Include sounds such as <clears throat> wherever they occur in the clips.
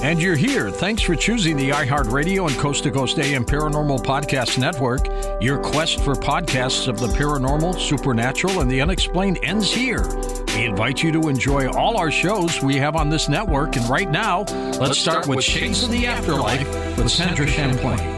And you're here. Thanks for choosing the iHeartRadio and Coast to Coast AM Paranormal Podcast Network. Your quest for podcasts of the paranormal, supernatural, and the unexplained ends here. We invite you to enjoy all our shows we have on this network. And right now, let's, let's start, start, with Shades of the Afterlife with Sandra Champlain.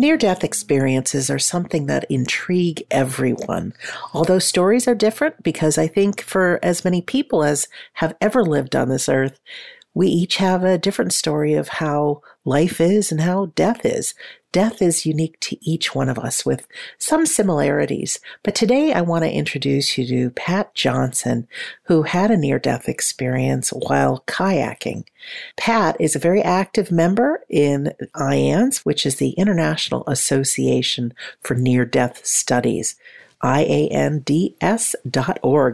Near death experiences are something that intrigue everyone. Although stories are different because I think for as many people as have ever lived on this earth, we each have a different story of how life is and how death is. Death is unique to each one of us with some similarities. But today I want to introduce you to Pat Johnson, who had a near death experience while kayaking. Pat is a very active member in IANDS, which is the International Association for Near Death Studies. IANDS.org.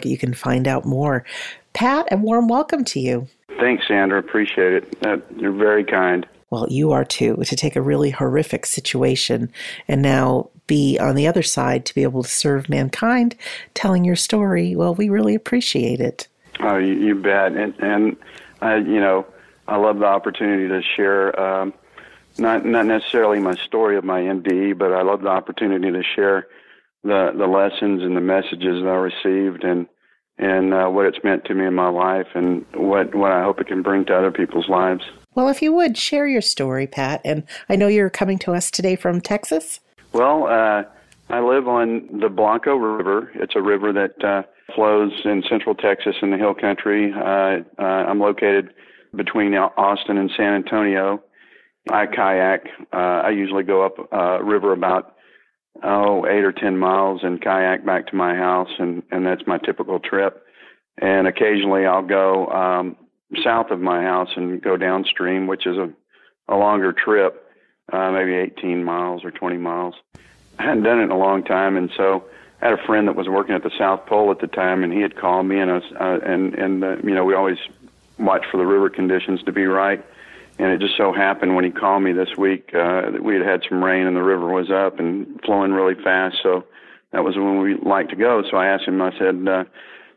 You can find out more. Pat, a warm welcome to you. Thanks, Sandra. Appreciate it. Uh, you're very kind. Well, you are too, to take a really horrific situation and now be on the other side to be able to serve mankind, telling your story. Well, we really appreciate it. Oh, you, you bet. And, and I, you know, I love the opportunity to share, um, not, not necessarily my story of my NDE, but I love the opportunity to share the, the lessons and the messages that I received and, and uh, what it's meant to me in my life and what, what I hope it can bring to other people's lives. Well, if you would share your story, Pat, and I know you're coming to us today from Texas. Well, uh, I live on the Blanco River. It's a river that uh, flows in central Texas in the hill country. Uh, uh, I'm located between Austin and San Antonio. I kayak. Uh, I usually go up uh, river about oh eight or ten miles and kayak back to my house, and and that's my typical trip. And occasionally I'll go um, south of my house and go downstream, which is a a longer trip, uh, maybe 18 miles or 20 miles. I hadn't done it in a long time, and so I had a friend that was working at the South Pole at the time, and he had called me, and I was, uh, and and uh, you know we always watch for the river conditions to be right. And it just so happened when he called me this week uh, that we had had some rain and the river was up and flowing really fast. So that was when we liked to go. So I asked him. I said, uh,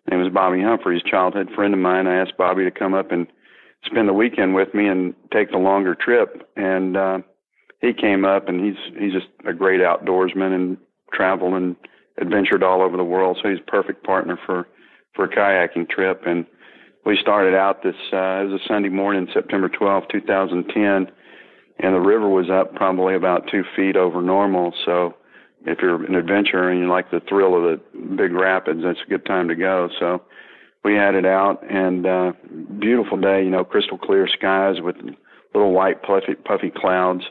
"Name was Bobby Humphreys, childhood friend of mine." I asked Bobby to come up and spend the weekend with me and take the longer trip. And uh, he came up, and he's he's just a great outdoorsman and traveled and adventured all over the world. So he's a perfect partner for for a kayaking trip. And we started out this uh, it was a Sunday morning, September 12, 2010, and the river was up probably about two feet over normal. So if you're an adventurer and you like the thrill of the big rapids, that's a good time to go. So we had it out and uh, beautiful day, you know, crystal clear skies with little white puffy puffy clouds.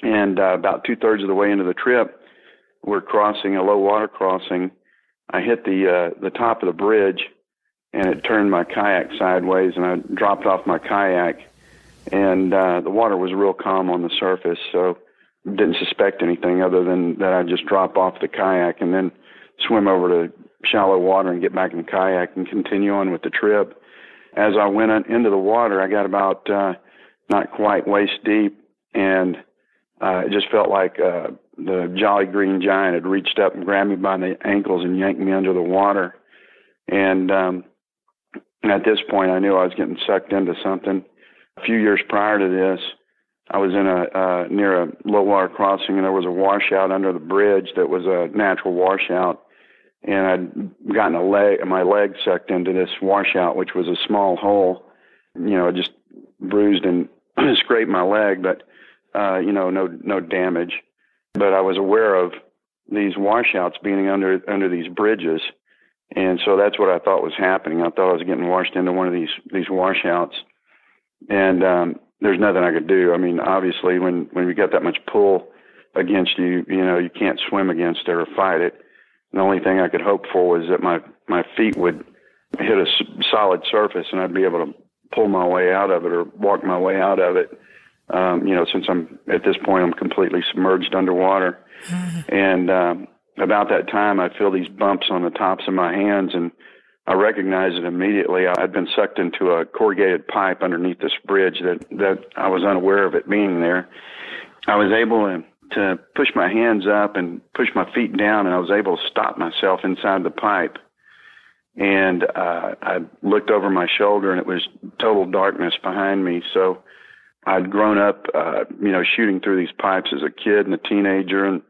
And uh, about two thirds of the way into the trip, we're crossing a low water crossing. I hit the uh, the top of the bridge and it turned my kayak sideways, and I dropped off my kayak, and uh, the water was real calm on the surface, so didn't suspect anything other than that I just drop off the kayak and then swim over to shallow water and get back in the kayak and continue on with the trip. As I went into the water, I got about uh, not quite waist deep, and uh, it just felt like uh, the Jolly Green Giant had reached up and grabbed me by the ankles and yanked me under the water. And um, at this point, I knew I was getting sucked into something. A few years prior to this, I was in a uh, near a low water crossing, and there was a washout under the bridge that was a natural washout. And I'd gotten a leg, my leg sucked into this washout, which was a small hole. You know, I just bruised and <clears throat> scraped my leg, but uh, you know, no no damage. But I was aware of these washouts being under under these bridges, and so that's what I thought was happening. I thought I was getting washed into one of these these washouts, and um, there's nothing I could do. I mean, obviously, when when you got that much pull against you, you know, you can't swim against it or fight it. the only thing I could hope for was that my my feet would hit a solid surface and I'd be able to pull my way out of it or walk my way out of it. Um, you know, since I'm at this point, I'm completely submerged underwater. Mm-hmm. And um, about that time, I feel these bumps on the tops of my hands, and I recognize it immediately. I'd been sucked into a corrugated pipe underneath this bridge that that I was unaware of it being there. I was able to to push my hands up and push my feet down, and I was able to stop myself inside the pipe and uh, I looked over my shoulder, and it was total darkness behind me. So I'd grown up, uh, you know, shooting through these pipes as a kid and a teenager, and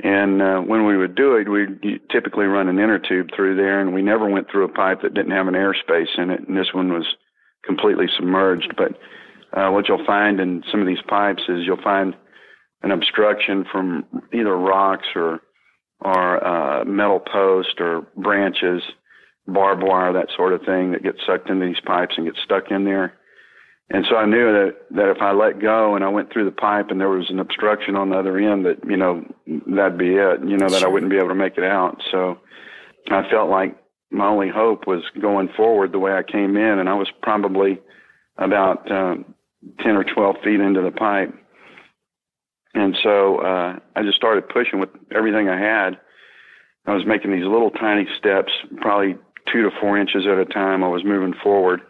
and uh, when we would do it, we'd typically run an inner tube through there, and we never went through a pipe that didn't have an airspace in it. And this one was completely submerged. But uh, what you'll find in some of these pipes is you'll find an obstruction from either rocks or or uh, metal post or branches barbed wire, that sort of thing that gets sucked into these pipes and gets stuck in there. And so I knew that that if I let go and I went through the pipe and there was an obstruction on the other end, that you know that'd be it. You know that I wouldn't be able to make it out. So I felt like my only hope was going forward the way I came in, and I was probably about um, ten or twelve feet into the pipe. And so uh, I just started pushing with everything I had. I was making these little tiny steps, probably two to four inches at a time. I was moving forward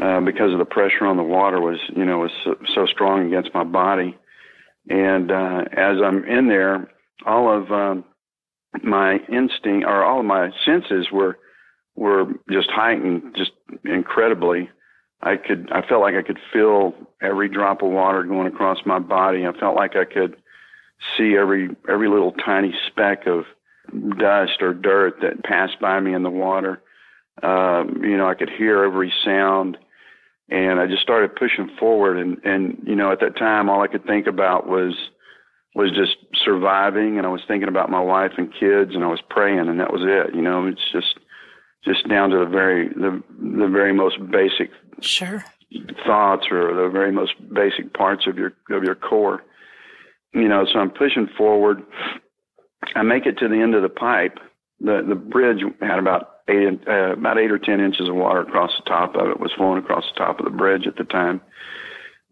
uh, because of the pressure on the water was, you know, was so, so strong against my body. And uh, as I'm in there, all of um, my instinct or all of my senses were were just heightened, just incredibly. I could, I felt like I could feel every drop of water going across my body. I felt like I could see every every little tiny speck of dust or dirt that passed by me in the water. Um, you know, I could hear every sound, and I just started pushing forward. And and you know, at that time, all I could think about was was just surviving, and I was thinking about my wife and kids, and I was praying, and that was it. You know, it's just just down to the very the the very most basic sure thoughts or the very most basic parts of your of your core. You know, so I'm pushing forward I make it to the end of the pipe. The the bridge had about eight uh, about eight or ten inches of water across the top of it was flowing across the top of the bridge at the time,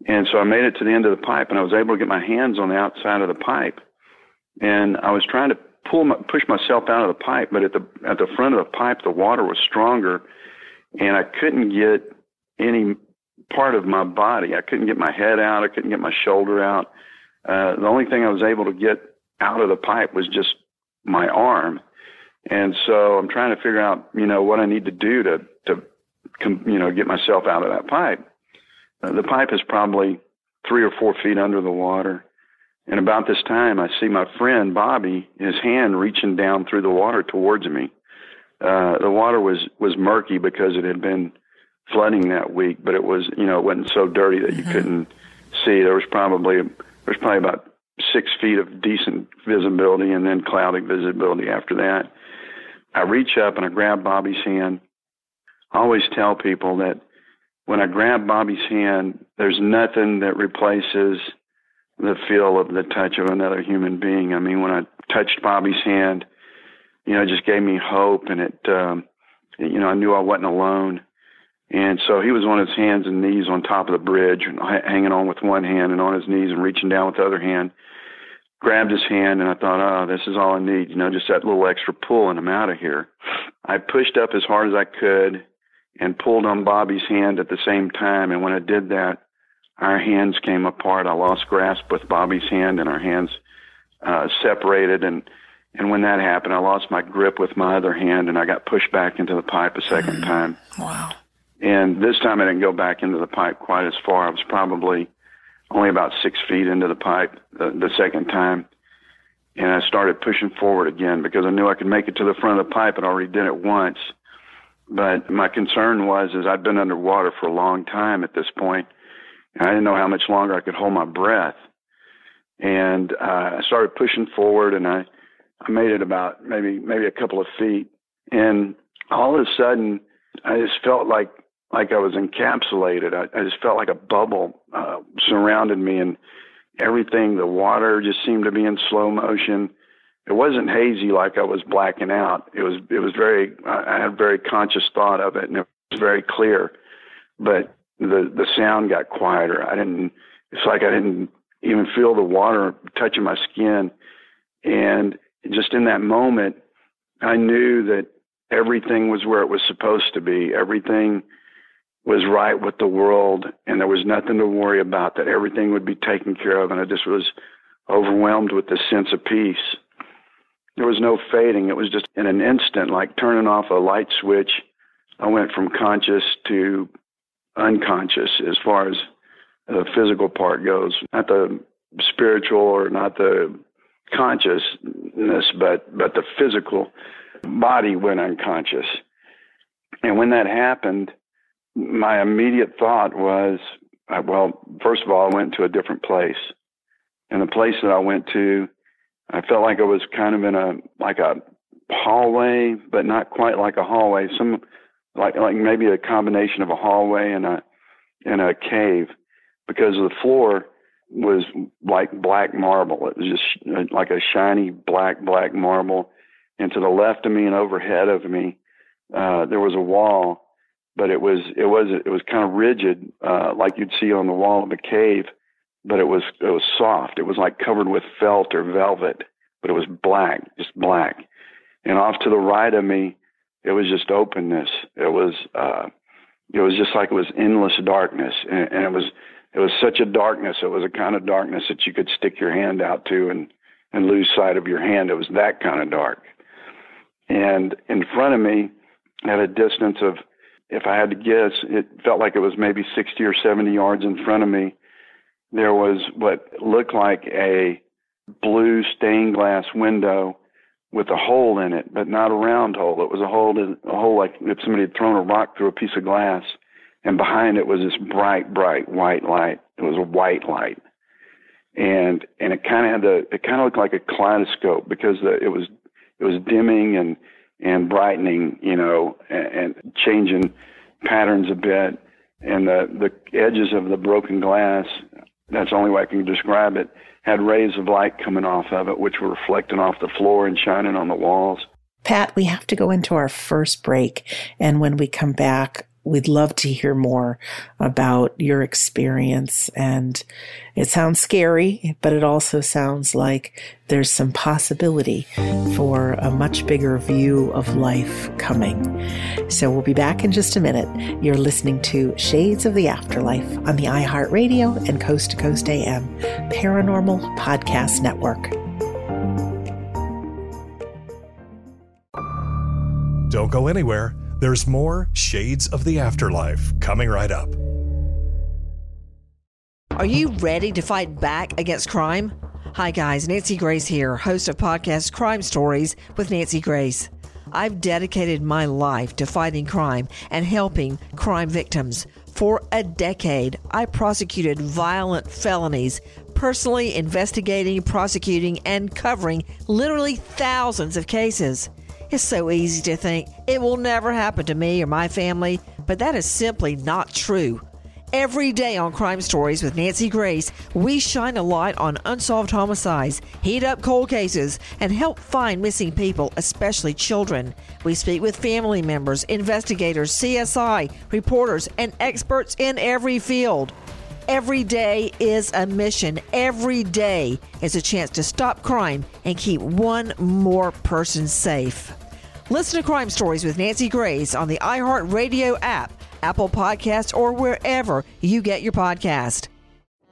and so I made it to the end of the pipe, and I was able to get my hands on the outside of the pipe, and I was trying to pull my, push myself out of the pipe, but at the at the front of the pipe the water was stronger, and I couldn't get any part of my body. I couldn't get my head out. I couldn't get my shoulder out. Uh, the only thing I was able to get out of the pipe was just my arm. And so I'm trying to figure out, you know, what I need to do to, to, you know, get myself out of that pipe. Uh, the pipe is probably three or four feet under the water. And about this time, I see my friend Bobby, his hand reaching down through the water towards me. Uh, the water was, was murky because it had been flooding that week, but it was, you know, it wasn't so dirty that you mm-hmm. couldn't see. There was probably, there was probably about six feet of decent visibility and then cloudy visibility after that. I reach up and I grab Bobby's hand. I always tell people that when I grab Bobby's hand, there's nothing that replaces the feel of the touch of another human being. I mean, when I touched Bobby's hand, you know, it just gave me hope and it, um, you know, I knew I wasn't alone. And so he was on his hands and knees on top of the bridge, hanging on with one hand and on his knees and reaching down with the other hand. Grabbed his hand, and I thought, oh, this is all I need, you know, just that little extra pull, and I'm out of here. I pushed up as hard as I could and pulled on Bobby's hand at the same time. And when I did that, our hands came apart. I lost grasp with Bobby's hand, and our hands uh, separated, and and when that happened, I lost my grip with my other hand, and I got pushed back into the pipe a second mm. time. Wow! And this time, I didn't go back into the pipe quite as far. I was probably only about six feet into the pipe the, the second time, and I started pushing forward again because I knew I could make it to the front of the pipe. and already did it once, but my concern was is I'd been underwater for a long time at this point, and I didn't know how much longer I could hold my breath. And uh, I started pushing forward, and I I made it about maybe maybe a couple of feet, and all of a sudden I just felt like like I was encapsulated. I, I just felt like a bubble uh, surrounded me, and everything. The water just seemed to be in slow motion. It wasn't hazy like I was blacking out. It was it was very. I had very conscious thought of it, and it was very clear. But the the sound got quieter. I didn't. It's like I didn't even feel the water touching my skin, and just in that moment, I knew that everything was where it was supposed to be. Everything was right with the world, and there was nothing to worry about. That everything would be taken care of, and I just was overwhelmed with this sense of peace. There was no fading. It was just in an instant, like turning off a light switch. I went from conscious to unconscious as far as the physical part goes, not the spiritual or not the consciousness, but but the physical body went unconscious. And when that happened, my immediate thought was, uh, well, first of all, I went to a different place, and the place that I went to, I felt like I was kind of in a like a hallway, but not quite like a hallway. Some like like maybe a combination of a hallway and a and a cave, because the floor was like black marble. It was just uh, like a shiny black black marble. And to the left of me and overhead of me, uh, there was a wall, but it was it was it was kind of rigid, uh, like you'd see on the wall of a cave. But it was it was soft. It was like covered with felt or velvet, but it was black, just black. And off to the right of me, it was just openness. It was uh, it was just like it was endless darkness, and, and it was it was such a darkness. It was a kind of darkness that you could stick your hand out to and and lose sight of your hand. It was that kind of dark. And in front of me, at a distance of, if I had to guess, it felt like it was maybe 60 or 70 yards in front of me. There was what looked like a blue stained glass window with a hole in it, but not a round hole. It was a hole, a hole like if somebody had thrown a rock through a piece of glass and behind it was this bright, bright white light. It was a white light, and and it kind of had the it kind of looked like a kaleidoscope because the, it was it was dimming and and brightening, you know, and, and changing patterns a bit, and the the edges of the broken glass. That's the only way I can describe it. Had rays of light coming off of it, which were reflecting off the floor and shining on the walls. Pat, we have to go into our first break. And when we come back, we'd love to hear more about your experience. And it sounds scary, but it also sounds like there's some possibility for a much bigger view of life coming. So we'll be back in just a minute. You're listening to Shades of the Afterlife on the iHeartRadio and Coast to Coast AM Paranormal Podcast Network. Don't go anywhere. There's more Shades of the Afterlife coming right up. Are you ready to fight back against crime? Hi, guys. Nancy Grace here, host of podcast Crime Stories with Nancy Grace. I've dedicated my life to fighting crime and helping crime victims. For a decade, I prosecuted violent felonies, personally investigating, prosecuting, and covering literally thousands of cases. It's so easy to think it will never happen to me or my family, but that is simply not true. Every day on Crime Stories with Nancy Grace, we shine a light on unsolved homicides, heat up cold cases, and help find missing people, especially children. We speak with family members, investigators, CSI, reporters, and experts in every field. Every day is a mission. Every day is a chance to stop crime and keep one more person safe. Listen to Crime Stories with Nancy Grace on the iHeartRadio app, Apple Podcasts, or wherever you get your podcast.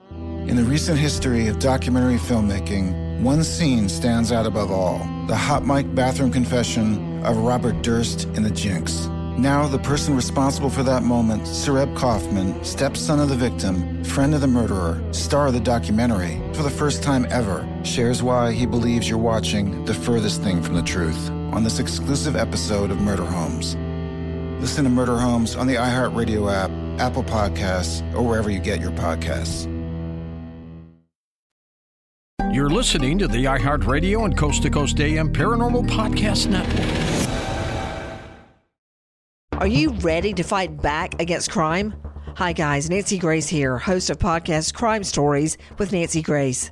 In the recent history of documentary filmmaking, One scene stands out above all the hot mic bathroom confession of Robert Durst in The Jinx. Now, the person responsible for that moment, Sareb Kaufman, stepson of the victim, friend of the murderer, star of the documentary, for the first time ever, shares why he believes you're watching the furthest thing from the truth on this exclusive episode of Murder Homes. Listen to Murder Homes on the iHeartRadio app, Apple Podcasts, or wherever you get your podcasts. You're listening to the iHeartRadio and Coast to Coast AM Paranormal Podcast Network. Are you ready to fight back against crime? Hi, guys. Nancy Grace here, host of podcast Crime Stories with Nancy Grace.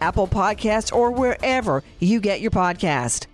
Apple Podcasts, or wherever you get your podcast.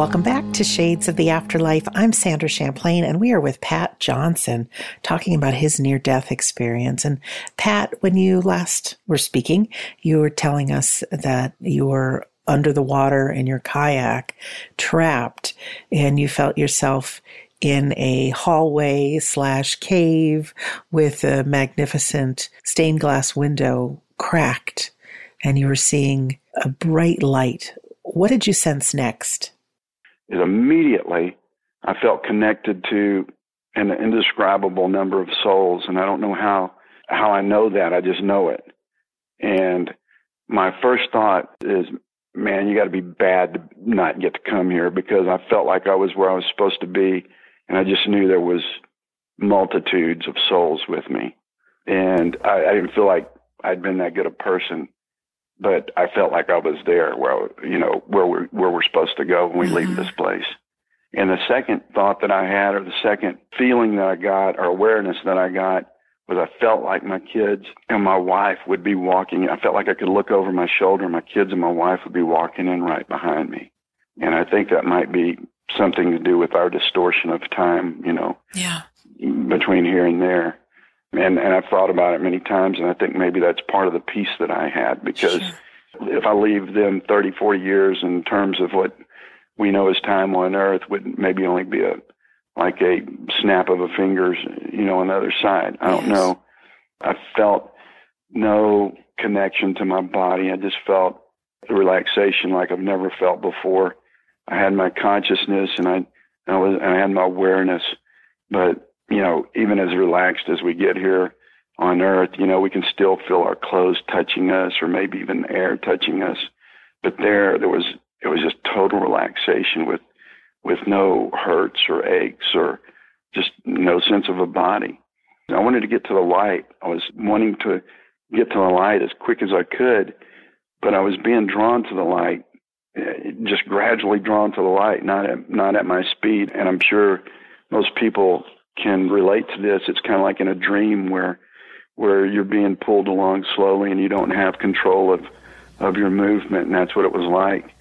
Welcome back to Shades of the Afterlife. I'm Sandra Champlain, and we are with Pat Johnson talking about his near death experience. And Pat, when you last were speaking, you were telling us that you were under the water in your kayak, trapped, and you felt yourself in a hallway slash cave with a magnificent stained glass window cracked, and you were seeing a bright light. What did you sense next? Immediately, I felt connected to an indescribable number of souls, and I don't know how how I know that. I just know it. And my first thought is, man, you got to be bad to not get to come here because I felt like I was where I was supposed to be, and I just knew there was multitudes of souls with me, and I, I didn't feel like I'd been that good a person, but I felt like I was there where you know where we're where we're supposed to go when we mm-hmm. leave this place. And the second thought that I had, or the second feeling that I got, or awareness that I got, was I felt like my kids and my wife would be walking. I felt like I could look over my shoulder. My kids and my wife would be walking in right behind me. And I think that might be something to do with our distortion of time, you know, yeah. between here and there. And, and I've thought about it many times, and I think maybe that's part of the peace that I had because sure. if I leave them 30, 40 years in terms of what we know as time on earth would maybe only be a like a snap of a fingers, you know, on the other side. I don't yes. know. I felt no connection to my body. I just felt the relaxation like I've never felt before. I had my consciousness and I, I was, and I had my awareness, but you know, even as relaxed as we get here on earth, you know, we can still feel our clothes touching us or maybe even air touching us. But there, there was, it was just total relaxation with with no hurts or aches or just no sense of a body. I wanted to get to the light. I was wanting to get to the light as quick as I could, but I was being drawn to the light, eh, just gradually drawn to the light, not at not at my speed. And I'm sure most people can relate to this. It's kind of like in a dream where where you're being pulled along slowly and you don't have control of of your movement, and that's what it was like.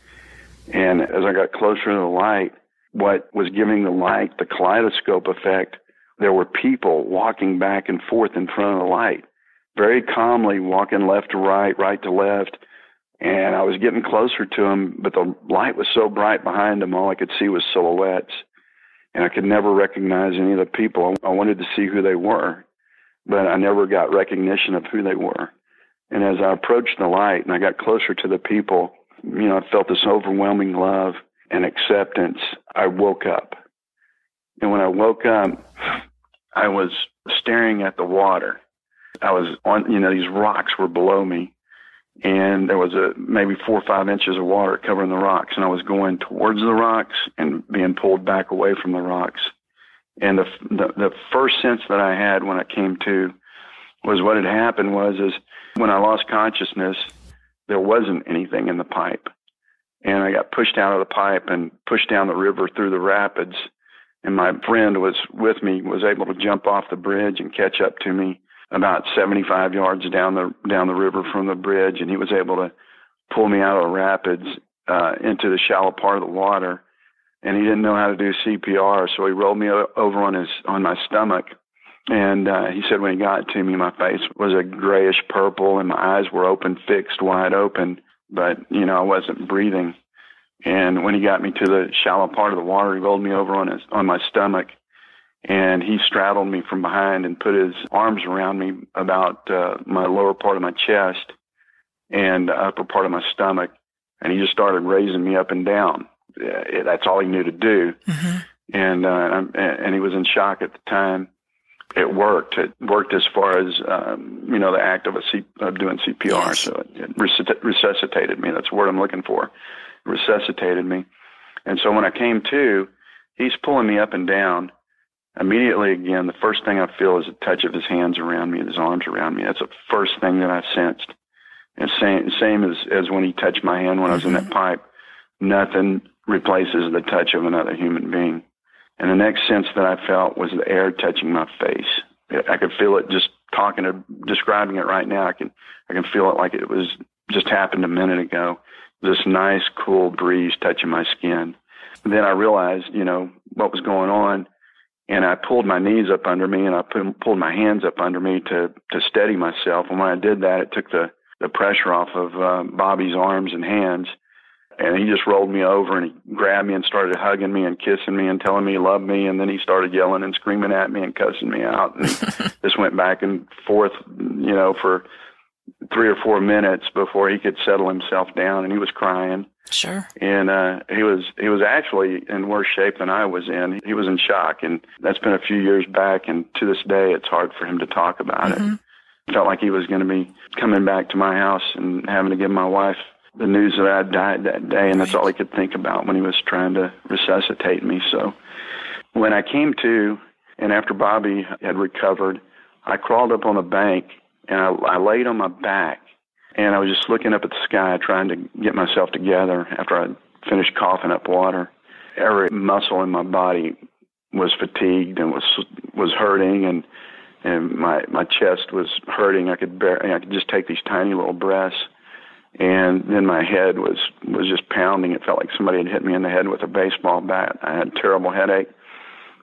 And as I got closer to the light, what was giving the light the kaleidoscope effect, there were people walking back and forth in front of the light, very calmly walking left to right, right to left. And I was getting closer to them, but the light was so bright behind them, all I could see was silhouettes. And I could never recognize any of the people. I wanted to see who they were, but I never got recognition of who they were. And as I approached the light and I got closer to the people, you know, I felt this overwhelming love and acceptance, I woke up. And when I woke up, I was staring at the water. I was on, you know, these rocks were below me. and there was a maybe four or five inches of water covering the rocks, and I was going towards the rocks and being pulled back away from the rocks. And the the, the first sense that I had when I came to was what had happened was is when I lost consciousness, there wasn't anything in the pipe, and I got pushed out of the pipe and pushed down the river through the rapids. And my friend was with me, was able to jump off the bridge and catch up to me about 75 yards down the down the river from the bridge, and he was able to pull me out of the rapids uh, into the shallow part of the water. And he didn't know how to do CPR, so he rolled me over on his on my stomach. And uh, he said when he got to me, my face was a grayish purple, and my eyes were open, fixed, wide open, but you know I wasn't breathing. And when he got me to the shallow part of the water, he rolled me over on his on my stomach and he straddled me from behind and put his arms around me about uh, my lower part of my chest and upper part of my stomach, and he just started raising me up and down. That's all he knew to do, mm-hmm. and uh, and he was in shock at the time. It worked. It worked as far as um, you know the act of a C- of doing CPR. Yes. So it, it resuscitated me. That's the word I'm looking for. resuscitated me, and so when I came to, he's pulling me up and down immediately again, the first thing I feel is a touch of his hands around me, and his arms around me. That's the first thing that I sensed. And same, same as, as when he touched my hand when I was in that mm-hmm. pipe. Nothing replaces the touch of another human being. And the next sense that I felt was the air touching my face. I could feel it just talking to describing it right now. I can I can feel it like it was just happened a minute ago. This nice cool breeze touching my skin. then I realized, you know, what was going on and I pulled my knees up under me and I put, pulled my hands up under me to to steady myself. And when I did that, it took the the pressure off of uh, Bobby's arms and hands. And he just rolled me over and he grabbed me and started hugging me and kissing me and telling me he loved me. And then he started yelling and screaming at me and cussing me out. And <laughs> this went back and forth, you know, for three or four minutes before he could settle himself down. And he was crying. Sure. And uh, he was he was actually in worse shape than I was in. He was in shock, and that's been a few years back. And to this day, it's hard for him to talk about mm-hmm. it. Felt like he was going to be coming back to my house and having to give my wife the news that I had died that day, and that's all he could think about when he was trying to resuscitate me. So when I came to, and after Bobby had recovered, I crawled up on a bank and I, I laid on my back and I was just looking up at the sky, trying to get myself together after I finished coughing up water. Every muscle in my body was fatigued and was was hurting, and and my my chest was hurting. I could bear, I could just take these tiny little breaths, and then my head was was just pounding. It felt like somebody had hit me in the head with a baseball bat. I had a terrible headache,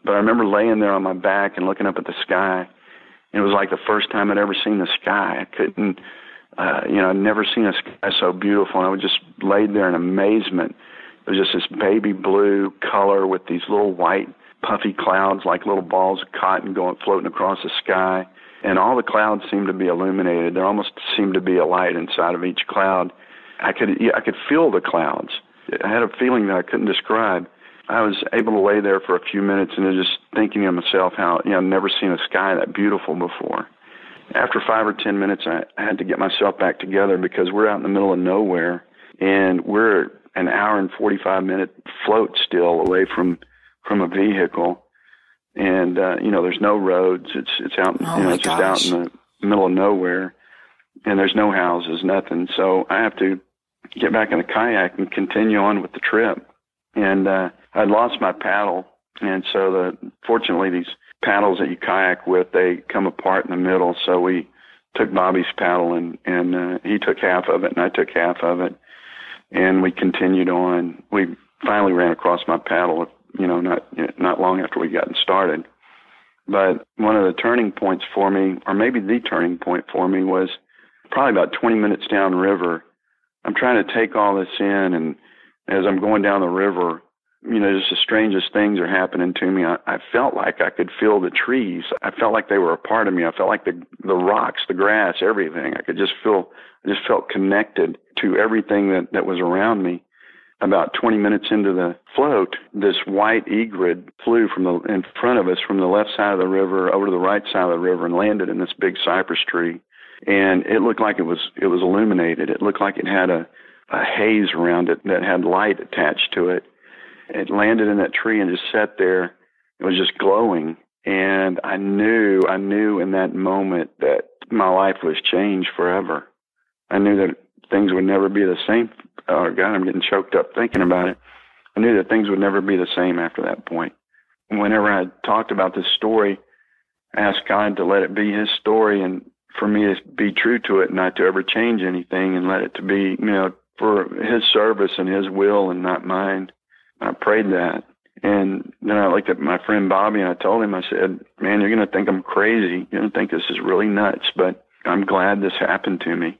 but I remember laying there on my back and looking up at the sky. It was like the first time I'd ever seen the sky. I couldn't uh, you know, I'd never seen a sky so beautiful. And I was just laid there in amazement. It was just this baby blue color with these little white puffy clouds like little balls of cotton going floating across the sky. And all the clouds seemed to be illuminated. There almost seemed to be a light inside of each cloud. I could I could feel the clouds. I had a feeling that I couldn't describe. I was able to lay there for a few minutes and just thinking to myself how you know I've never seen a sky that beautiful before after five or ten minutes, I, had to get myself back together because we're out in the middle of nowhere, and we're an hour and forty five minute float still away from from a vehicle, and uh, you know there's no roads. It's it's out oh you know it's just out in the middle of nowhere, and there's no houses, nothing. So I have to get back in the kayak and continue on with the trip. And uh, I'd lost my paddle, and so the fortunately these paddles that you kayak with, they come apart in the middle. So we took Bobby's paddle and and uh, he took half of it and I took half of it, and we continued on. We finally ran across my paddle, you know, not not long after we got started. But one of the turning points for me, or maybe the turning point for me, was probably about 20 minutes downriver. I'm trying to take all this in, and as I'm going down the river, you know, just the strangest things are happening to me. I, I felt like I could feel the trees. I felt like they were a part of me. I felt like the the rocks, the grass, everything. I could just feel. I just felt connected to everything that that was around me. About 20 minutes into the float, this white egret flew from the in front of us from the left side of the river over to the right side of the river and landed in this big cypress tree. and it looked like it was it was illuminated. It looked like it had a, a haze around it that had light attached to it. It landed in that tree and just sat there. It was just glowing, and I knew I knew in that moment that my life was changed forever. I knew that things would never be the same. Oh God, I'm getting choked up thinking about it. I knew that things would never be the same after that point. Whenever I talked about this story, I asked God to let it be His story and for me to be true to it, not to ever change anything, and let it to be, you know, for His service and His will and not mine. I prayed that. And then I looked at my friend Bobby and I told him, I said, man, you're going to think I'm crazy. You're going to think this is really nuts, but I'm glad this happened to me.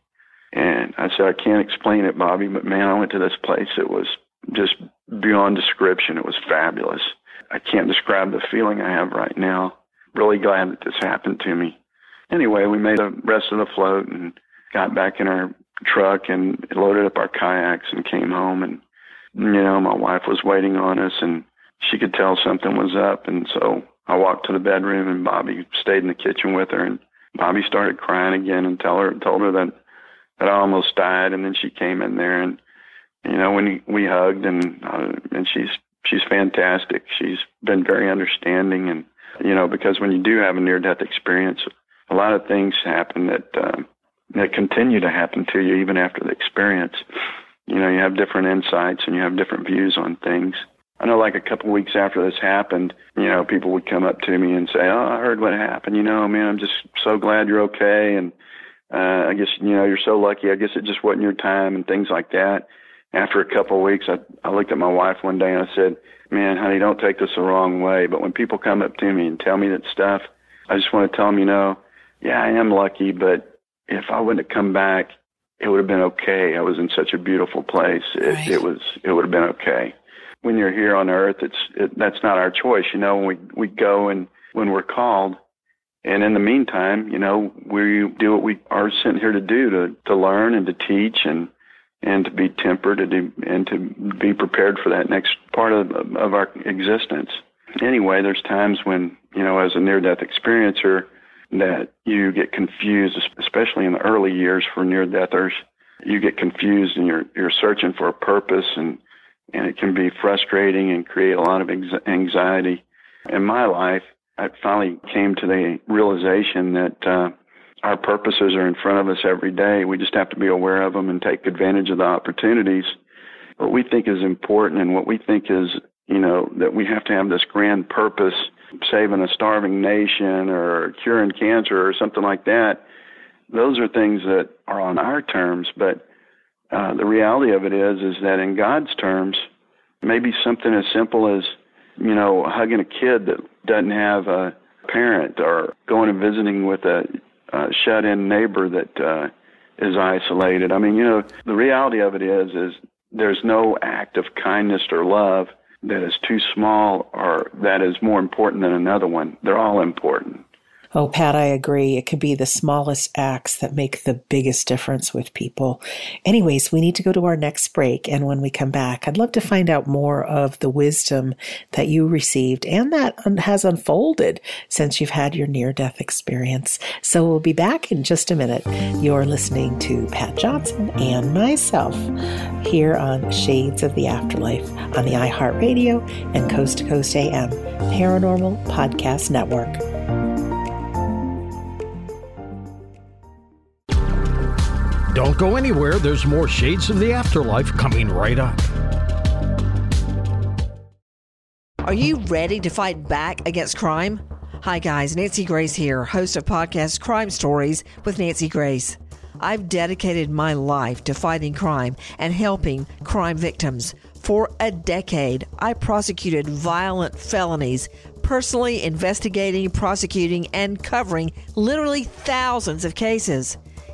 And I said, I can't explain it, Bobby, but man, I went to this place. It was just beyond description. It was fabulous. I can't describe the feeling I have right now. Really glad that this happened to me. Anyway, we made the rest of the float and got back in our truck and loaded up our kayaks and came home. And, you know, my wife was waiting on us and she could tell something was up. And so I walked to the bedroom and Bobby stayed in the kitchen with her. And Bobby started crying again and tell her, told her that that I almost died, and then she came in there, and you know, when we hugged, and uh, and she's she's fantastic. She's been very understanding, and you know, because when you do have a near death experience, a lot of things happen that uh, that continue to happen to you even after the experience. You know, you have different insights and you have different views on things. I know, like a couple of weeks after this happened, you know, people would come up to me and say, "Oh, I heard what happened. You know, man, I'm just so glad you're okay." And uh, I guess you know you're so lucky. I guess it just wasn't your time and things like that. After a couple of weeks, I I looked at my wife one day and I said, "Man, honey, don't take this the wrong way." But when people come up to me and tell me that stuff, I just want to tell them, you know, yeah, I am lucky, but if I wouldn't have come back, it would have been okay. I was in such a beautiful place. It, right. it was it would have been okay. When you're here on Earth, it's it, that's not our choice. You know, when we we go and when we're called, and in the meantime, you know, we do what we are sent here to do to, to learn and to teach and and to be tempered and to, and to be prepared for that next part of, of our existence. Anyway, there's times when, you know, as a near death experiencer, that you get confused, especially in the early years for near deathers. You get confused and you're, you're searching for a purpose and, and it can be frustrating and create a lot of anxiety. In my life, I finally came to the realization that uh, our purposes are in front of us every day. We just have to be aware of them and take advantage of the opportunities. What we think is important and what we think is, you know, that we have to have this grand purpose, saving a starving nation or curing cancer or something like that. Those are things that are on our terms, but uh, the reality of it is, is that in God's terms, maybe something as simple as you know, hugging a kid that doesn't have a parent or going and visiting with a, a shut-in neighbor that uh, is isolated. I mean, you know, the reality of it is, is there's no act of kindness or love that is too small or that is more important than another one. They're all important. Oh, Pat, I agree. It could be the smallest acts that make the biggest difference with people. Anyways, we need to go to our next break. And when we come back, I'd love to find out more of the wisdom that you received and that has unfolded since you've had your near death experience. So we'll be back in just a minute. You're listening to Pat Johnson and myself here on Shades of the Afterlife on the iHeartRadio and Coast to Coast AM Paranormal Podcast Network. Don't go anywhere. There's more Shades of the Afterlife coming right up. Are you ready to fight back against crime? Hi, guys. Nancy Grace here, host of podcast Crime Stories with Nancy Grace. I've dedicated my life to fighting crime and helping crime victims. For a decade, I prosecuted violent felonies, personally investigating, prosecuting, and covering literally thousands of cases.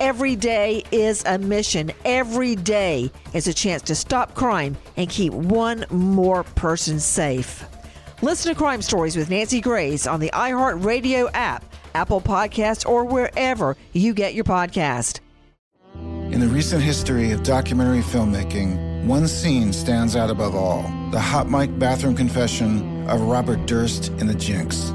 Every day is a mission. Every day is a chance to stop crime and keep one more person safe. Listen to Crime Stories with Nancy Grace on the iHeartRadio app, Apple Podcasts, or wherever you get your podcast. In the recent history of documentary filmmaking, one scene stands out above all the hot mic bathroom confession of Robert Durst in The Jinx.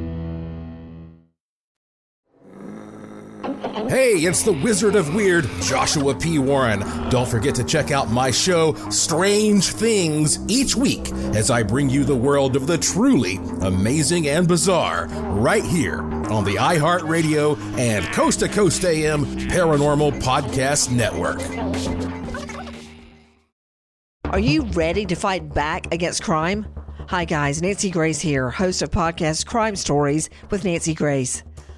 Hey, it's the Wizard of Weird, Joshua P. Warren. Don't forget to check out my show, Strange Things, each week as I bring you the world of the truly amazing and bizarre right here on the iHeartRadio and Coast to Coast AM Paranormal Podcast Network. Are you ready to fight back against crime? Hi, guys. Nancy Grace here, host of podcast Crime Stories with Nancy Grace.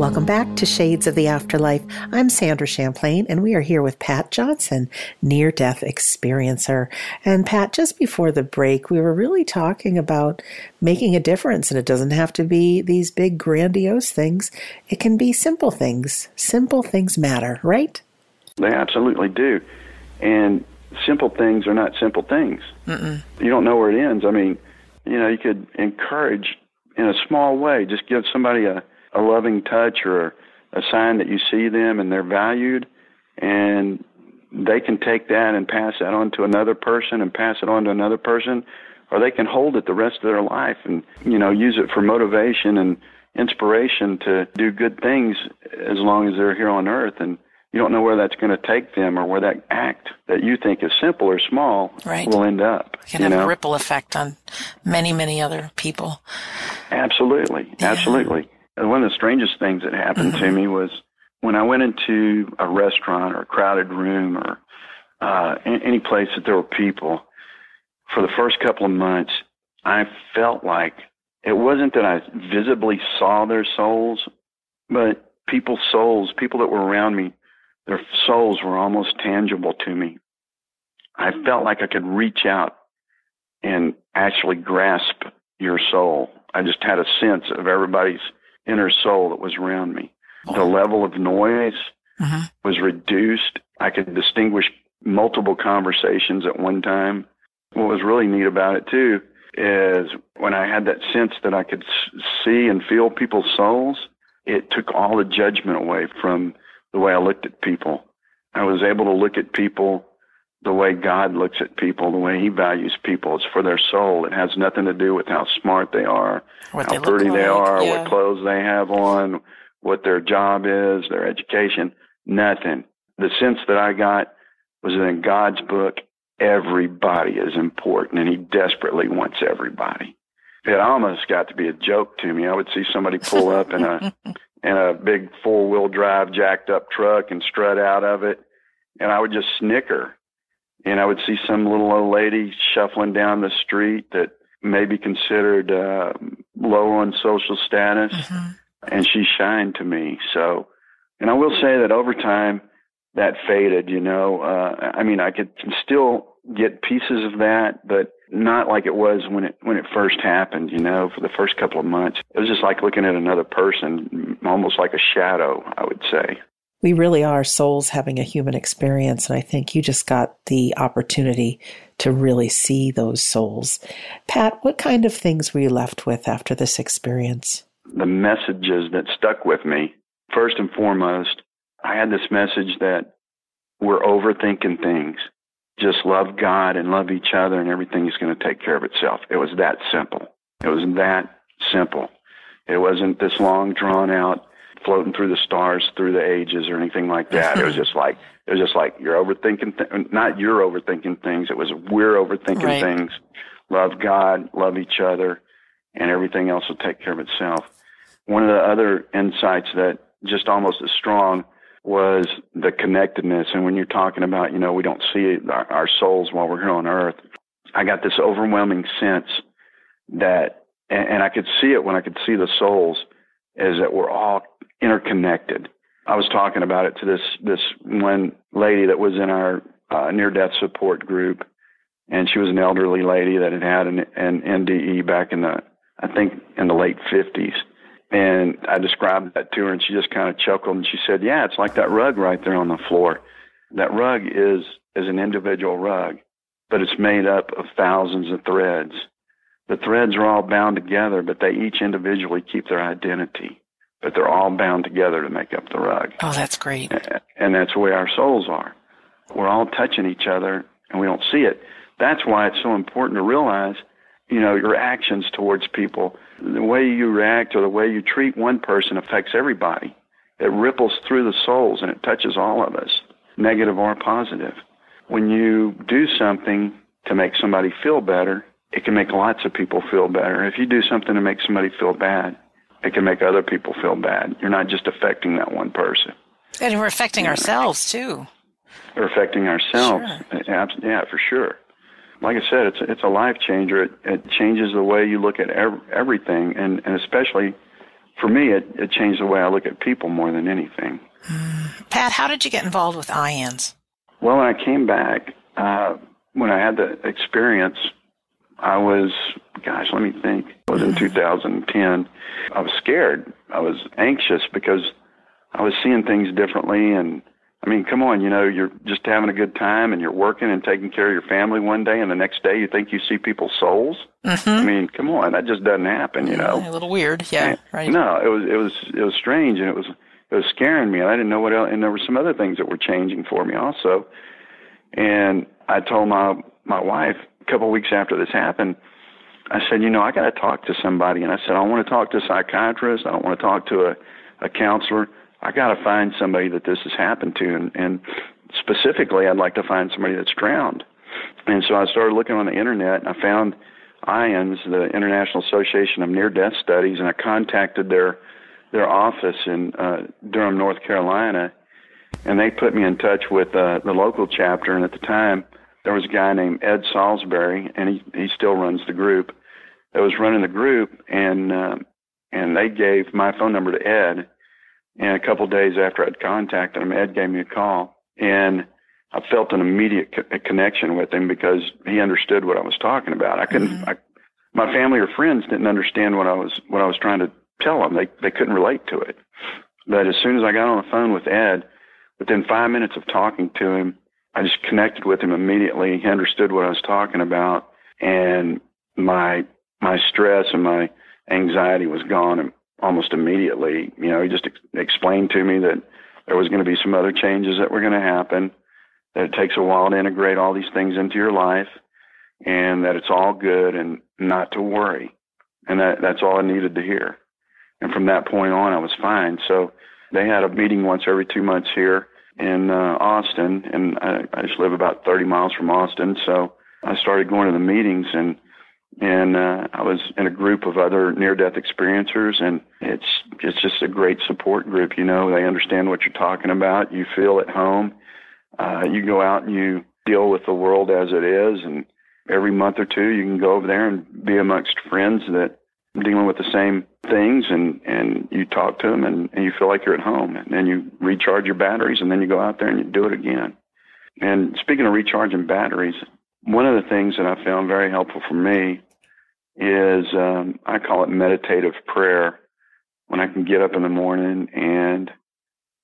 Welcome back to Shades of the Afterlife. I'm Sandra Champlain, and we are here with Pat Johnson, near death experiencer. And Pat, just before the break, we were really talking about making a difference, and it doesn't have to be these big, grandiose things. It can be simple things. Simple things matter, right? They absolutely do. And simple things are not simple things. Mm-mm. You don't know where it ends. I mean, you know, you could encourage in a small way, just give somebody a a loving touch or a sign that you see them and they're valued and they can take that and pass that on to another person and pass it on to another person or they can hold it the rest of their life and you know use it for motivation and inspiration to do good things as long as they're here on earth and you don't know where that's going to take them or where that act that you think is simple or small right. will end up. It can have know? a ripple effect on many, many other people. Absolutely. Yeah. Absolutely. One of the strangest things that happened mm-hmm. to me was when I went into a restaurant or a crowded room or uh, any place that there were people. For the first couple of months, I felt like it wasn't that I visibly saw their souls, but people's souls, people that were around me, their souls were almost tangible to me. I felt like I could reach out and actually grasp your soul. I just had a sense of everybody's inner soul that was around me. The level of noise uh-huh. was reduced. I could distinguish multiple conversations at one time. What was really neat about it too is when I had that sense that I could see and feel people's souls, it took all the judgment away from the way I looked at people. I was able to look at people the way God looks at people, the way He values people. It's for their soul. It has nothing to do with how smart they are, what how they pretty like. they are, yeah. what clothes they have on, what their job is, their education. Nothing. The sense that I got was that in God's book, everybody is important, and He desperately wants everybody. It almost got to be a joke to me. I would see somebody pull up in a <laughs> in a big four wheel drive jacked up truck and strut out of it, and I would just snicker and I would see some little old lady shuffling down the street that may be considered uh, low on social status, mm-hmm. and she shined to me. So, and I will say that over time, that faded. You know, uh, I mean, I could still get pieces of that, but not like it was when it when it first happened. You know, for the first couple of months, it was just like looking at another person, almost like a shadow. I would say. We really are souls having a human experience, and I think you just got the opportunity to really see those souls. Pat, what kind of things were you left with after this experience? The messages that stuck with me. First and foremost, I had this message that we're overthinking things just love God and love each other, and everything is going to take care of itself. It was that simple. It was that simple. It wasn't this long, drawn out, floating through the stars through the ages or anything like that. it was just like it was just like you're overthinking. Th- not you're overthinking things. It was we're overthinking right. things. Love God, love each other, and everything else will take care of itself. One of the other insights that just almost as strong was the connectedness. And when you're talking about, you know, we don't see our, our souls while we're here on earth, I got this overwhelming sense that, and, and I could see it when I could see the souls, is that we're all interconnected. I was talking about it to this this one lady that was in our uh, near death support group, and she was an elderly lady that had had an, an NDE back in the I think in the late fifties, and I described that to her, and she just kind of chuckled and she said, "Yeah, it's like that rug right there on the floor. That rug is is an individual rug, but it's made up of thousands of threads. The threads are all bound together, but they each individually keep their identity, but they're all bound together to make up the rug. Oh, that's great. And that's the way our souls are. We're all touching each other, and we don't see it. That's why it's so important to realize, you know, your actions towards people the way you react or the way you treat one person affects everybody. It ripples through the souls and it touches all of us, negative or positive. When you do something to make somebody feel better, it can make lots of people feel better. If you do something to make somebody feel bad, it can make other people feel bad. You're not just affecting that one person. And we're affecting ourselves too. We're affecting ourselves. Sure. Yeah, for sure like I said, it's it's a life changer. It, it changes the way you look at ev- everything, and, and especially for me, it, it changed the way I look at people more than anything. Pat, how did you get involved with IANDS? Well, when I came back, uh, when I had the experience, I was, gosh, let me think. It was in <sighs> 2010. I was scared. I was anxious because I was seeing things differently and I mean, come on, you know, you're just having a good time and you're working and taking care of your family one day, and the next day you think you see people's souls. Mm-hmm. I mean, come on, that just doesn't happen, you know. A little weird, yeah, right. No, it was it was it was strange, and it was it was scaring me, and I didn't know what else. And there were some other things that were changing for me also. And I told my my wife couple of weeks after this happened. I said, you know, I got to talk to somebody, and I said, I want to talk to a psychiatrist. I don't want to talk to a a counselor. I got to find somebody that this has happened to, and, and specifically, I'd like to find somebody that's drowned. And so I started looking on the internet, and I found IANDS, the International Association of Near Death Studies, and I contacted their their office in uh, Durham, North Carolina, and they put me in touch with uh, the local chapter. And at the time, there was a guy named Ed Salisbury, and he he still runs the group. That was running the group, and uh, and they gave my phone number to Ed and a couple of days after I'd contacted him, Ed gave me a call, and I felt an immediate co- connection with him because he understood what I was talking about. I couldn't. Mm-hmm. I, my family or friends didn't understand what I was what I was trying to tell them. They they couldn't relate to it. But as soon as I got on the phone with Ed, within five minutes of talking to him, I just connected with him immediately. He understood what I was talking about, and my my stress and my anxiety was gone almost immediately. You know, he just ex- explained to me that there was going to be some other changes that were going to happen, that it takes a while to integrate all these things into your life, and that it's all good and not to worry. And that that's all I needed to hear. And from that point on, I was fine. So they had a meeting once every two months here in uh, Austin, and I, I just live about 30 miles from Austin. So I started going to the meetings and and uh, I was in a group of other near-death experiencers, and it's it's just a great support group. You know, they understand what you're talking about. You feel at home. Uh, you go out and you deal with the world as it is, and every month or two, you can go over there and be amongst friends that dealing with the same things, and and you talk to them, and, and you feel like you're at home, and then you recharge your batteries, and then you go out there and you do it again. And speaking of recharging batteries, one of the things that I found very helpful for me is um, I call it meditative prayer. When I can get up in the morning and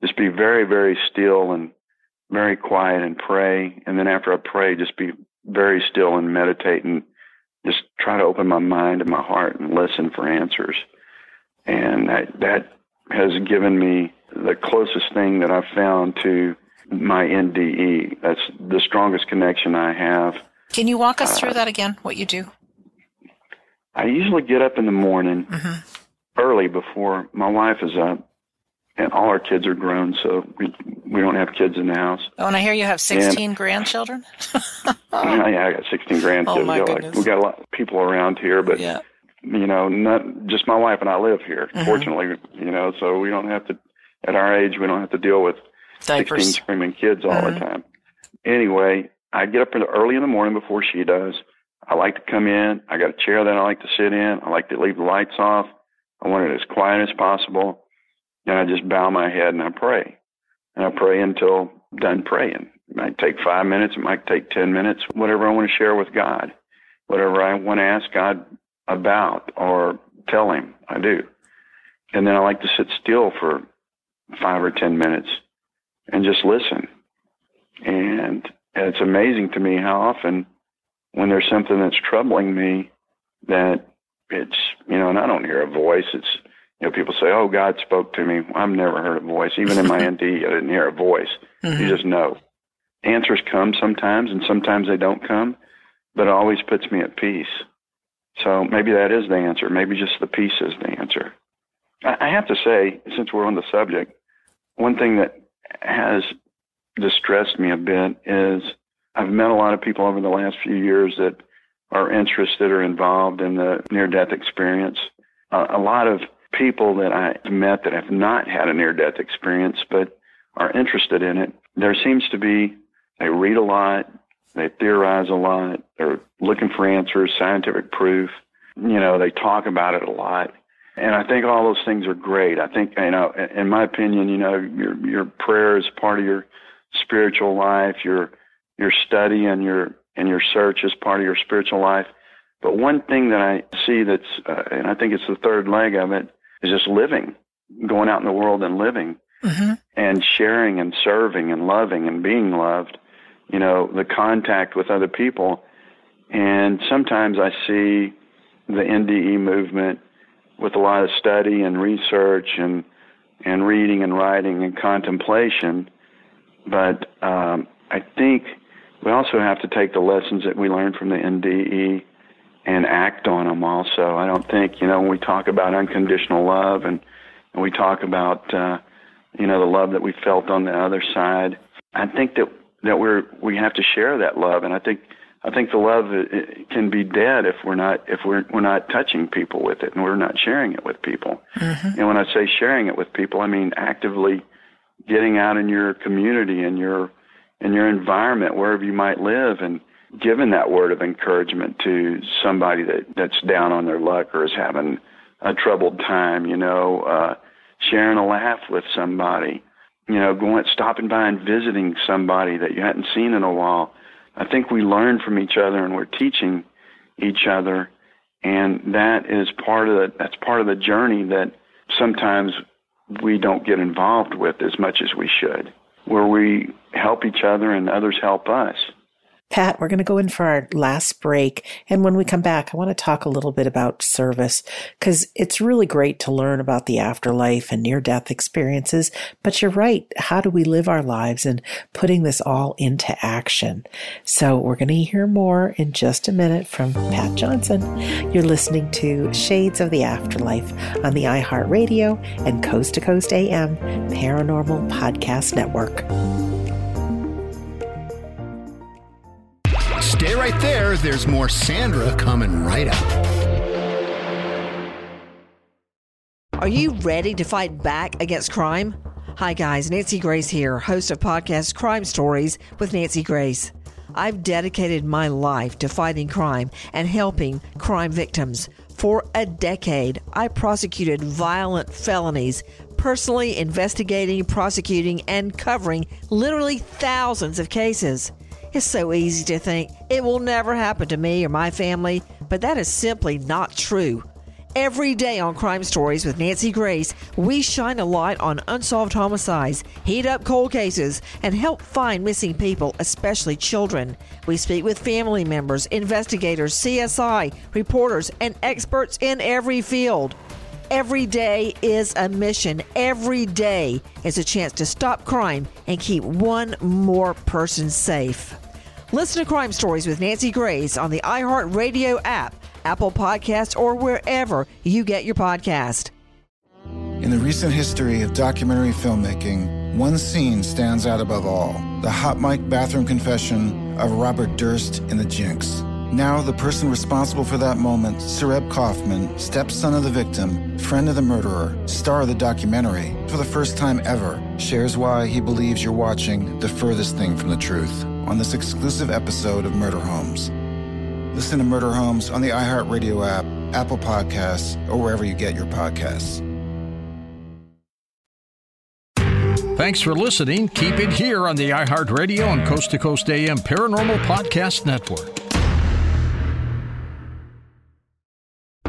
just be very, very still and very quiet and pray, and then after I pray, just be very still and meditate and just try to open my mind and my heart and listen for answers. And that that has given me the closest thing that I've found to my NDE. That's the strongest connection I have. Can you walk us through uh, that again? What you do? I usually get up in the morning mm-hmm. early before my wife is up, and all our kids are grown, so we we don't have kids in the house. Oh, and I hear you have sixteen and, grandchildren. <laughs> yeah, I got sixteen grandkids. Oh my we, got goodness. Like, we got a lot of people around here, but yeah. you know, not just my wife and I live here. Mm-hmm. Fortunately, you know, so we don't have to. At our age, we don't have to deal with Diapers. sixteen screaming kids all mm-hmm. the time. Anyway, I get up early in the morning before she does. I like to come in. I got a chair that I like to sit in. I like to leave the lights off. I want it as quiet as possible. And I just bow my head and I pray. And I pray until done praying. It might take five minutes. It might take 10 minutes. Whatever I want to share with God, whatever I want to ask God about or tell Him, I do. And then I like to sit still for five or 10 minutes and just listen. And it's amazing to me how often when there's something that's troubling me that it's you know and i don't hear a voice it's you know people say oh god spoke to me. I've never heard a voice. Even in my <laughs> nd i didn't hear a voice. Mm-hmm. you just know. Answers come sometimes and sometimes they don't come but it always puts me at peace. So maybe that is the answer. Maybe just the peace is the answer. I have to say since we're on the subject one thing that has distressed me a bit is I've met a lot of people over the last few years that are interested or involved in the near death experience. Uh, a lot of people that I've met that have not had a near death experience but are interested in it, there seems to be, they read a lot, they theorize a lot, they're looking for answers, scientific proof. You know, they talk about it a lot. And I think all those things are great. I think, you know, in my opinion, you know, your your prayer is part of your spiritual life. Your your study and your and your search is part of your spiritual life. But one thing that I see that's, uh, and I think it's the third leg of it, is just living, going out in the world and living, mm-hmm. and sharing and serving and loving and being loved. You know, the contact with other people. And sometimes I see the NDE movement with a lot of study and research and and reading and writing and contemplation. But um, I think we also have to take the lessons that we learned from the NDE and act on them also. I don't think, you know, when we talk about unconditional love and, and we talk about, uh, you know, the love that we felt on the other side, I think that, that we're, we have to share that love. And I think, I think the love can be dead if we're not, if we're, we're not touching people with it and we're not sharing it with people. Mm-hmm. And when I say sharing it with people, I mean actively getting out in your community and your, in your environment, wherever you might live, and giving that word of encouragement to somebody that, that's down on their luck or is having a troubled time, you know, uh, sharing a laugh with somebody, you know, going, stopping by and visiting somebody that you hadn't seen in a while. I think we learn from each other and we're teaching each other. And that is part of the, that's part of the journey that sometimes we don't get involved with as much as we should where we help each other and others help us. Pat, we're going to go in for our last break. And when we come back, I want to talk a little bit about service because it's really great to learn about the afterlife and near death experiences. But you're right. How do we live our lives and putting this all into action? So we're going to hear more in just a minute from Pat Johnson. You're listening to Shades of the Afterlife on the iHeartRadio and Coast to Coast AM Paranormal Podcast Network. Stay right there. There's more Sandra coming right up. Are you ready to fight back against crime? Hi, guys. Nancy Grace here, host of podcast Crime Stories with Nancy Grace. I've dedicated my life to fighting crime and helping crime victims. For a decade, I prosecuted violent felonies, personally investigating, prosecuting, and covering literally thousands of cases. It's so easy to think it will never happen to me or my family, but that is simply not true. Every day on Crime Stories with Nancy Grace, we shine a light on unsolved homicides, heat up cold cases, and help find missing people, especially children. We speak with family members, investigators, CSI, reporters, and experts in every field. Every day is a mission. Every day is a chance to stop crime and keep one more person safe. Listen to Crime Stories with Nancy Grace on the iHeartRadio app, Apple Podcasts, or wherever you get your podcast. In the recent history of documentary filmmaking, one scene stands out above all the hot mic bathroom confession of Robert Durst in The Jinx. Now, the person responsible for that moment, Sareb Kaufman, stepson of the victim, friend of the murderer, star of the documentary, for the first time ever, shares why he believes you're watching the furthest thing from the truth on this exclusive episode of Murder Homes. Listen to Murder Homes on the iHeartRadio app, Apple Podcasts, or wherever you get your podcasts. Thanks for listening. Keep it here on the iHeartRadio and Coast to Coast AM Paranormal Podcast Network.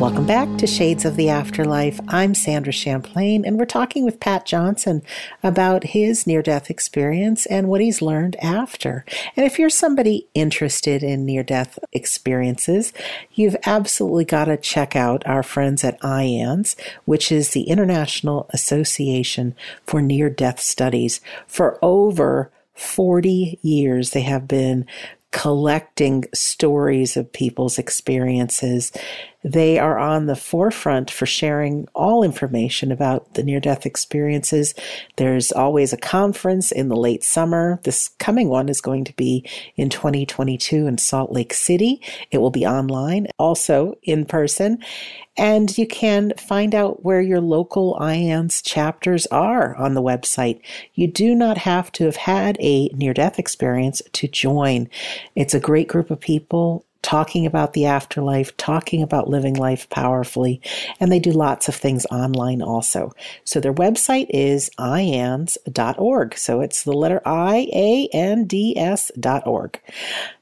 Welcome back to Shades of the Afterlife. I'm Sandra Champlain, and we're talking with Pat Johnson about his near death experience and what he's learned after. And if you're somebody interested in near death experiences, you've absolutely got to check out our friends at IANDS, which is the International Association for Near Death Studies. For over 40 years, they have been collecting stories of people's experiences. They are on the forefront for sharing all information about the near death experiences. There's always a conference in the late summer. This coming one is going to be in 2022 in Salt Lake City. It will be online, also in person. And you can find out where your local IANDS chapters are on the website. You do not have to have had a near death experience to join. It's a great group of people talking about the afterlife, talking about living life powerfully, and they do lots of things online also. So their website is iands.org. So it's the letter I A N D S dot org.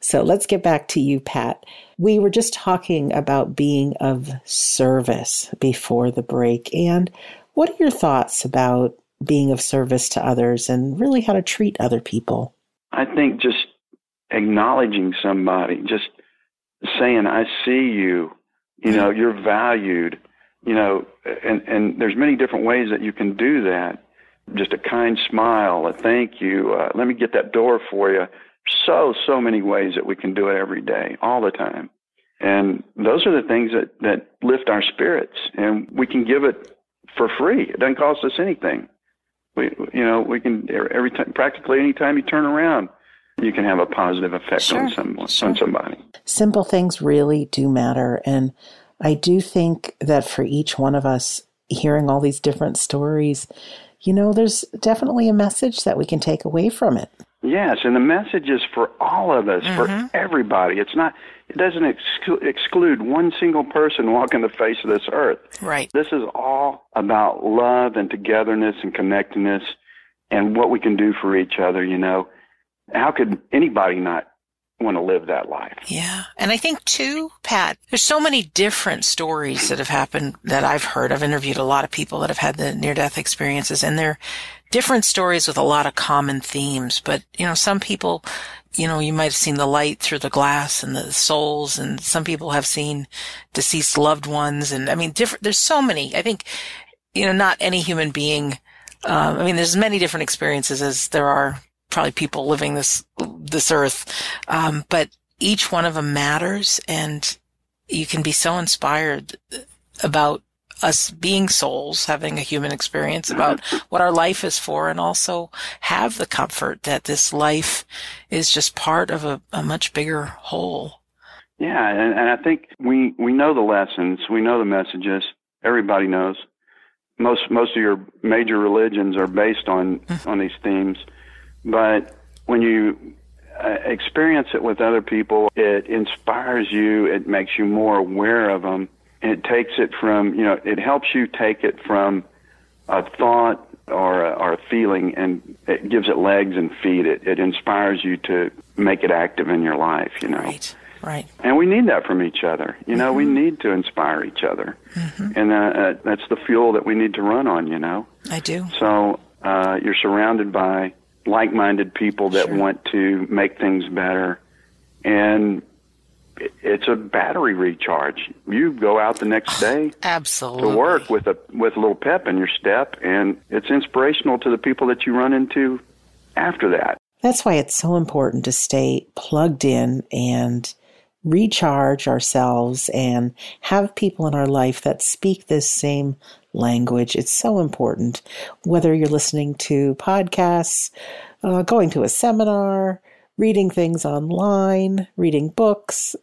So let's get back to you, Pat. We were just talking about being of service before the break. And what are your thoughts about being of service to others and really how to treat other people? I think just acknowledging somebody, just saying, I see you, you know, you're valued, you know, and, and there's many different ways that you can do that. Just a kind smile, a thank you, uh, let me get that door for you. So, so many ways that we can do it every day, all the time. And those are the things that, that lift our spirits and we can give it for free. It doesn't cost us anything. We, you know, we can every time, practically any time you turn around, you can have a positive effect sure, on someone, sure. on somebody. Simple things really do matter, and I do think that for each one of us, hearing all these different stories, you know, there's definitely a message that we can take away from it. Yes, and the message is for all of us, mm-hmm. for everybody. It's not. It doesn't exclu- exclude one single person walking the face of this earth. Right. This is all about love and togetherness and connectedness, and what we can do for each other. You know, how could anybody not want to live that life. Yeah. And I think too, Pat, there's so many different stories that have happened that I've heard. I've interviewed a lot of people that have had the near death experiences and they're different stories with a lot of common themes. But, you know, some people, you know, you might have seen the light through the glass and the souls and some people have seen deceased loved ones. And I mean, different, there's so many. I think, you know, not any human being um, I mean, there's many different experiences as there are probably people living this this earth, um, but each one of them matters, and you can be so inspired about us being souls, having a human experience about <laughs> what our life is for, and also have the comfort that this life is just part of a, a much bigger whole. Yeah, and, and I think we we know the lessons, we know the messages. Everybody knows. Most most of your major religions are based on mm. on these themes. But when you uh, experience it with other people, it inspires you, it makes you more aware of them. It takes it from, you know, it helps you take it from a thought or a, or a feeling and it gives it legs and feet. It, it inspires you to make it active in your life, you know. Right. Right. And we need that from each other. You know, mm-hmm. we need to inspire each other. Mm-hmm. And uh, uh, that's the fuel that we need to run on, you know. I do. So uh, you're surrounded by like-minded people that sure. want to make things better, and it's a battery recharge. You go out the next oh, day Absolutely. to work with a with a little pep in your step, and it's inspirational to the people that you run into after that. That's why it's so important to stay plugged in and recharge ourselves and have people in our life that speak this same language. It's so important. Whether you're listening to podcasts, uh, going to a seminar, reading things online, reading books,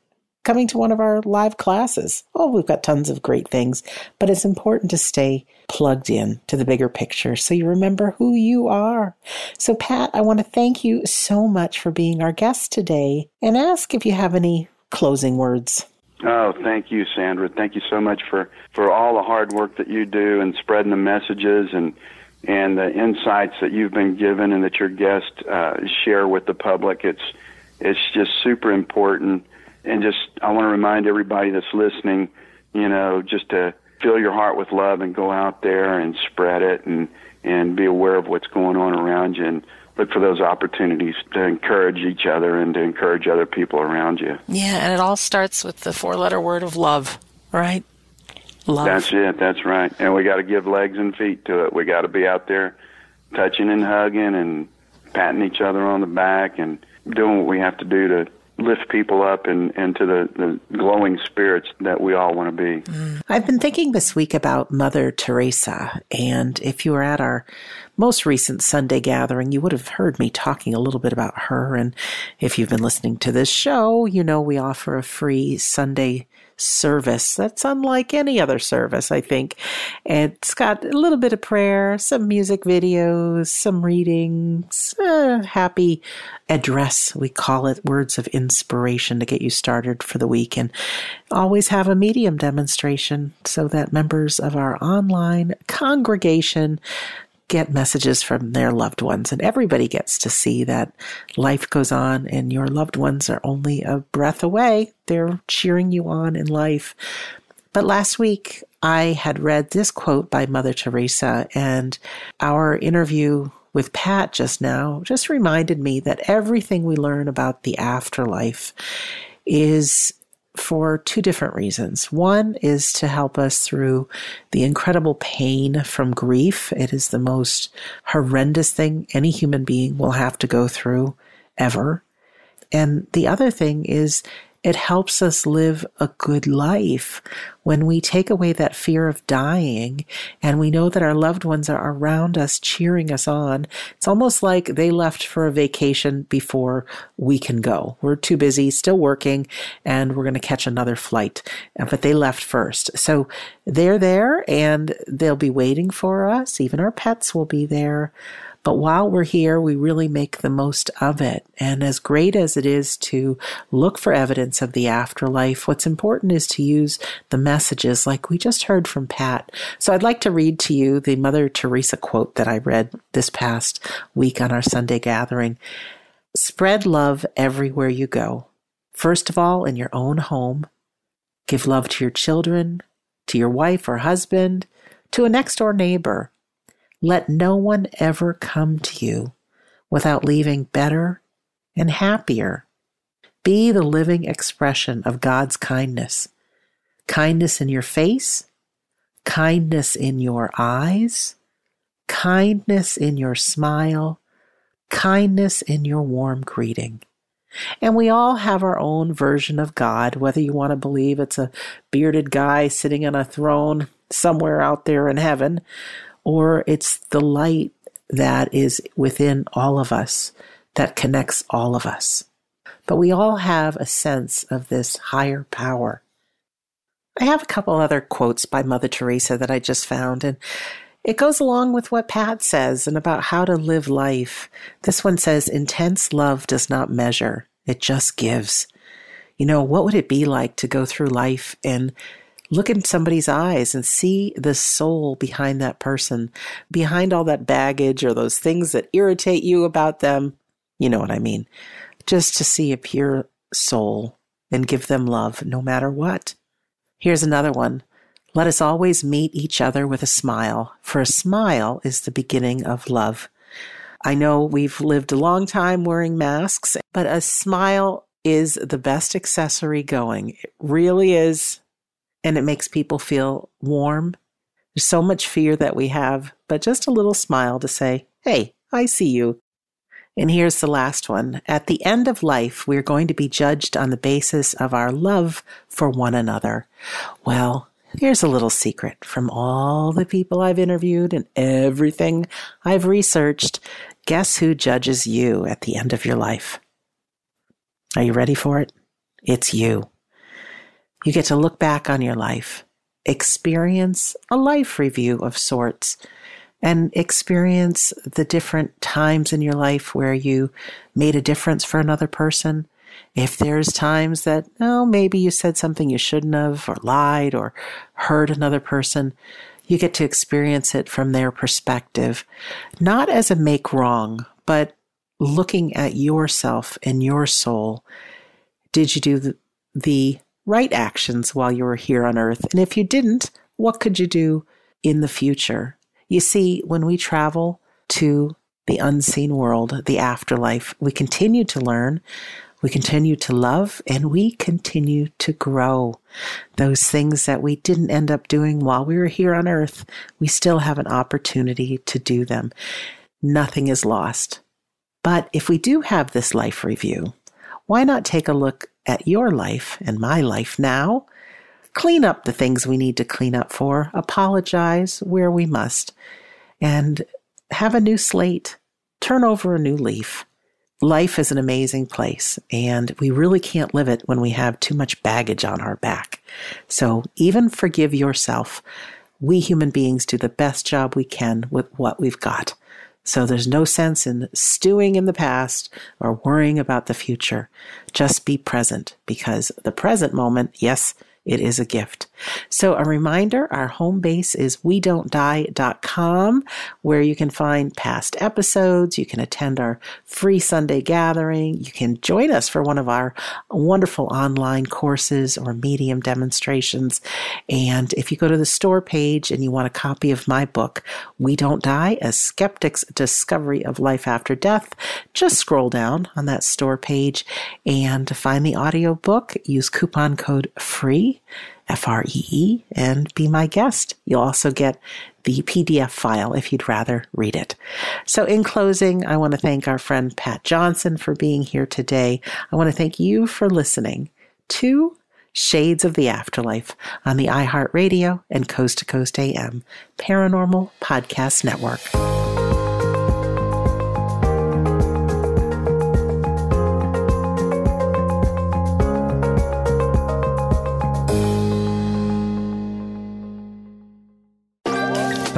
coming to one of our live classes. Oh, we've got tons of great things, but it's important to stay plugged in to the bigger picture so you remember who you are. So, Pat, I want to thank you so much for being our guest today and ask if you have any closing words. Oh, thank you, Sandra. Thank you so much for, for all the hard work that you do and spreading the messages and and the insights that you've been given and that your guests uh, share with the public. It's it's just super important. And just I want to remind everybody that's listening, you know, just to fill your heart with love and go out there and spread it and and be aware of what's going on around you and look for those opportunities to encourage each other and to encourage other people around you. Yeah, and it all starts with the four letter word of love, right? Love. That's it. That's right. And we got to give legs and feet to it. We got to be out there touching and hugging and patting each other on the back and doing what we have to do to lift people up and into the, the glowing spirits that we all want to be. Mm. I've been thinking this week about Mother Teresa, and if you were at our most recent Sunday gathering, you would have heard me talking a little bit about her. And if you've been listening to this show, you know we offer a free Sunday service that's unlike any other service, I think. It's got a little bit of prayer, some music videos, some readings, uh, happy address, we call it words of inspiration to get you started for the week, and always have a medium demonstration so that members of our online congregation get messages from their loved ones. And everybody gets to see that life goes on and your loved ones are only a breath away. They're cheering you on in life. But last week, I had read this quote by Mother Teresa, and our interview with Pat just now just reminded me that everything we learn about the afterlife is for two different reasons. One is to help us through the incredible pain from grief. It is the most horrendous thing any human being will have to go through ever. And the other thing is it helps us live a good life when we take away that fear of dying and we know that our loved ones are around us cheering us on. It's almost like they left for a vacation before we can go. We're too busy, still working, and we're going to catch another flight. But they left first. So they're there and they'll be waiting for us. Even our pets will be there. But while we're here, we really make the most of it. And as great as it is to look for evidence of the afterlife, what's important is to use the messages like we just heard from Pat. So I'd like to read to you the Mother Teresa quote that I read this past week on our Sunday gathering. Spread love everywhere you go. First of all, in your own home. Give love to your children, to your wife or husband, to a next door neighbor. Let no one ever come to you without leaving better and happier. Be the living expression of God's kindness. Kindness in your face, kindness in your eyes, kindness in your smile, kindness in your warm greeting. And we all have our own version of God, whether you want to believe it's a bearded guy sitting on a throne somewhere out there in heaven, or it's the light that is within all of us that connects all of us. But we all have a sense of this higher power. I have a couple other quotes by Mother Teresa that I just found, and it goes along with what Pat says and about how to live life. This one says, intense love does not measure, it just gives. You know, what would it be like to go through life and look in somebody's eyes and see the soul behind that person, behind all that baggage or those things that irritate you about them? You know what I mean. Just to see a pure soul and give them love no matter what. Here's another one. Let us always meet each other with a smile, for a smile is the beginning of love. I know we've lived a long time wearing masks, but a smile is the best accessory going. It really is. And it makes people feel warm. There's so much fear that we have, but just a little smile to say, Hey, I see you. And here's the last one. At the end of life, we're going to be judged on the basis of our love for one another. Well, Here's a little secret from all the people I've interviewed and everything I've researched. Guess who judges you at the end of your life? Are you ready for it? It's you. You get to look back on your life, experience a life review of sorts, and experience the different times in your life where you made a difference for another person if there's times that, oh, maybe you said something you shouldn't have, or lied, or hurt another person, you get to experience it from their perspective, not as a make wrong, but looking at yourself and your soul. Did you do the, the right actions while you were here on earth? And if you didn't, what could you do in the future? You see, when we travel to the unseen world, the afterlife, we continue to learn. We continue to love and we continue to grow. Those things that we didn't end up doing while we were here on earth, we still have an opportunity to do them. Nothing is lost. But if we do have this life review, why not take a look at your life and my life now? Clean up the things we need to clean up for, apologize where we must, and have a new slate, turn over a new leaf life is an amazing place and we really can't live it when we have too much baggage on our back. So even forgive yourself. We human beings do the best job we can with what we've got. So there's no sense in stewing in the past or worrying about the future. Just be present because the present moment, yes, it is a gift. So a reminder, our home base is we don't die.com where you can find past episodes. You can attend our free Sunday gathering. You can join us for one of our wonderful online courses or medium demonstrations. And if you go to the store page and you want a copy of my book, We Don't Die, A Skeptic's Discovery of Life After Death, just scroll down on that store page and find the audio book. Use coupon code FREE F R E E, and be my guest. You'll also get the PDF file if you'd rather read it. So, in closing, I want to thank our friend Pat Johnson for being here today. I want to thank you for listening to Shades of the Afterlife on the iHeartRadio and Coast to Coast AM Paranormal Podcast Network.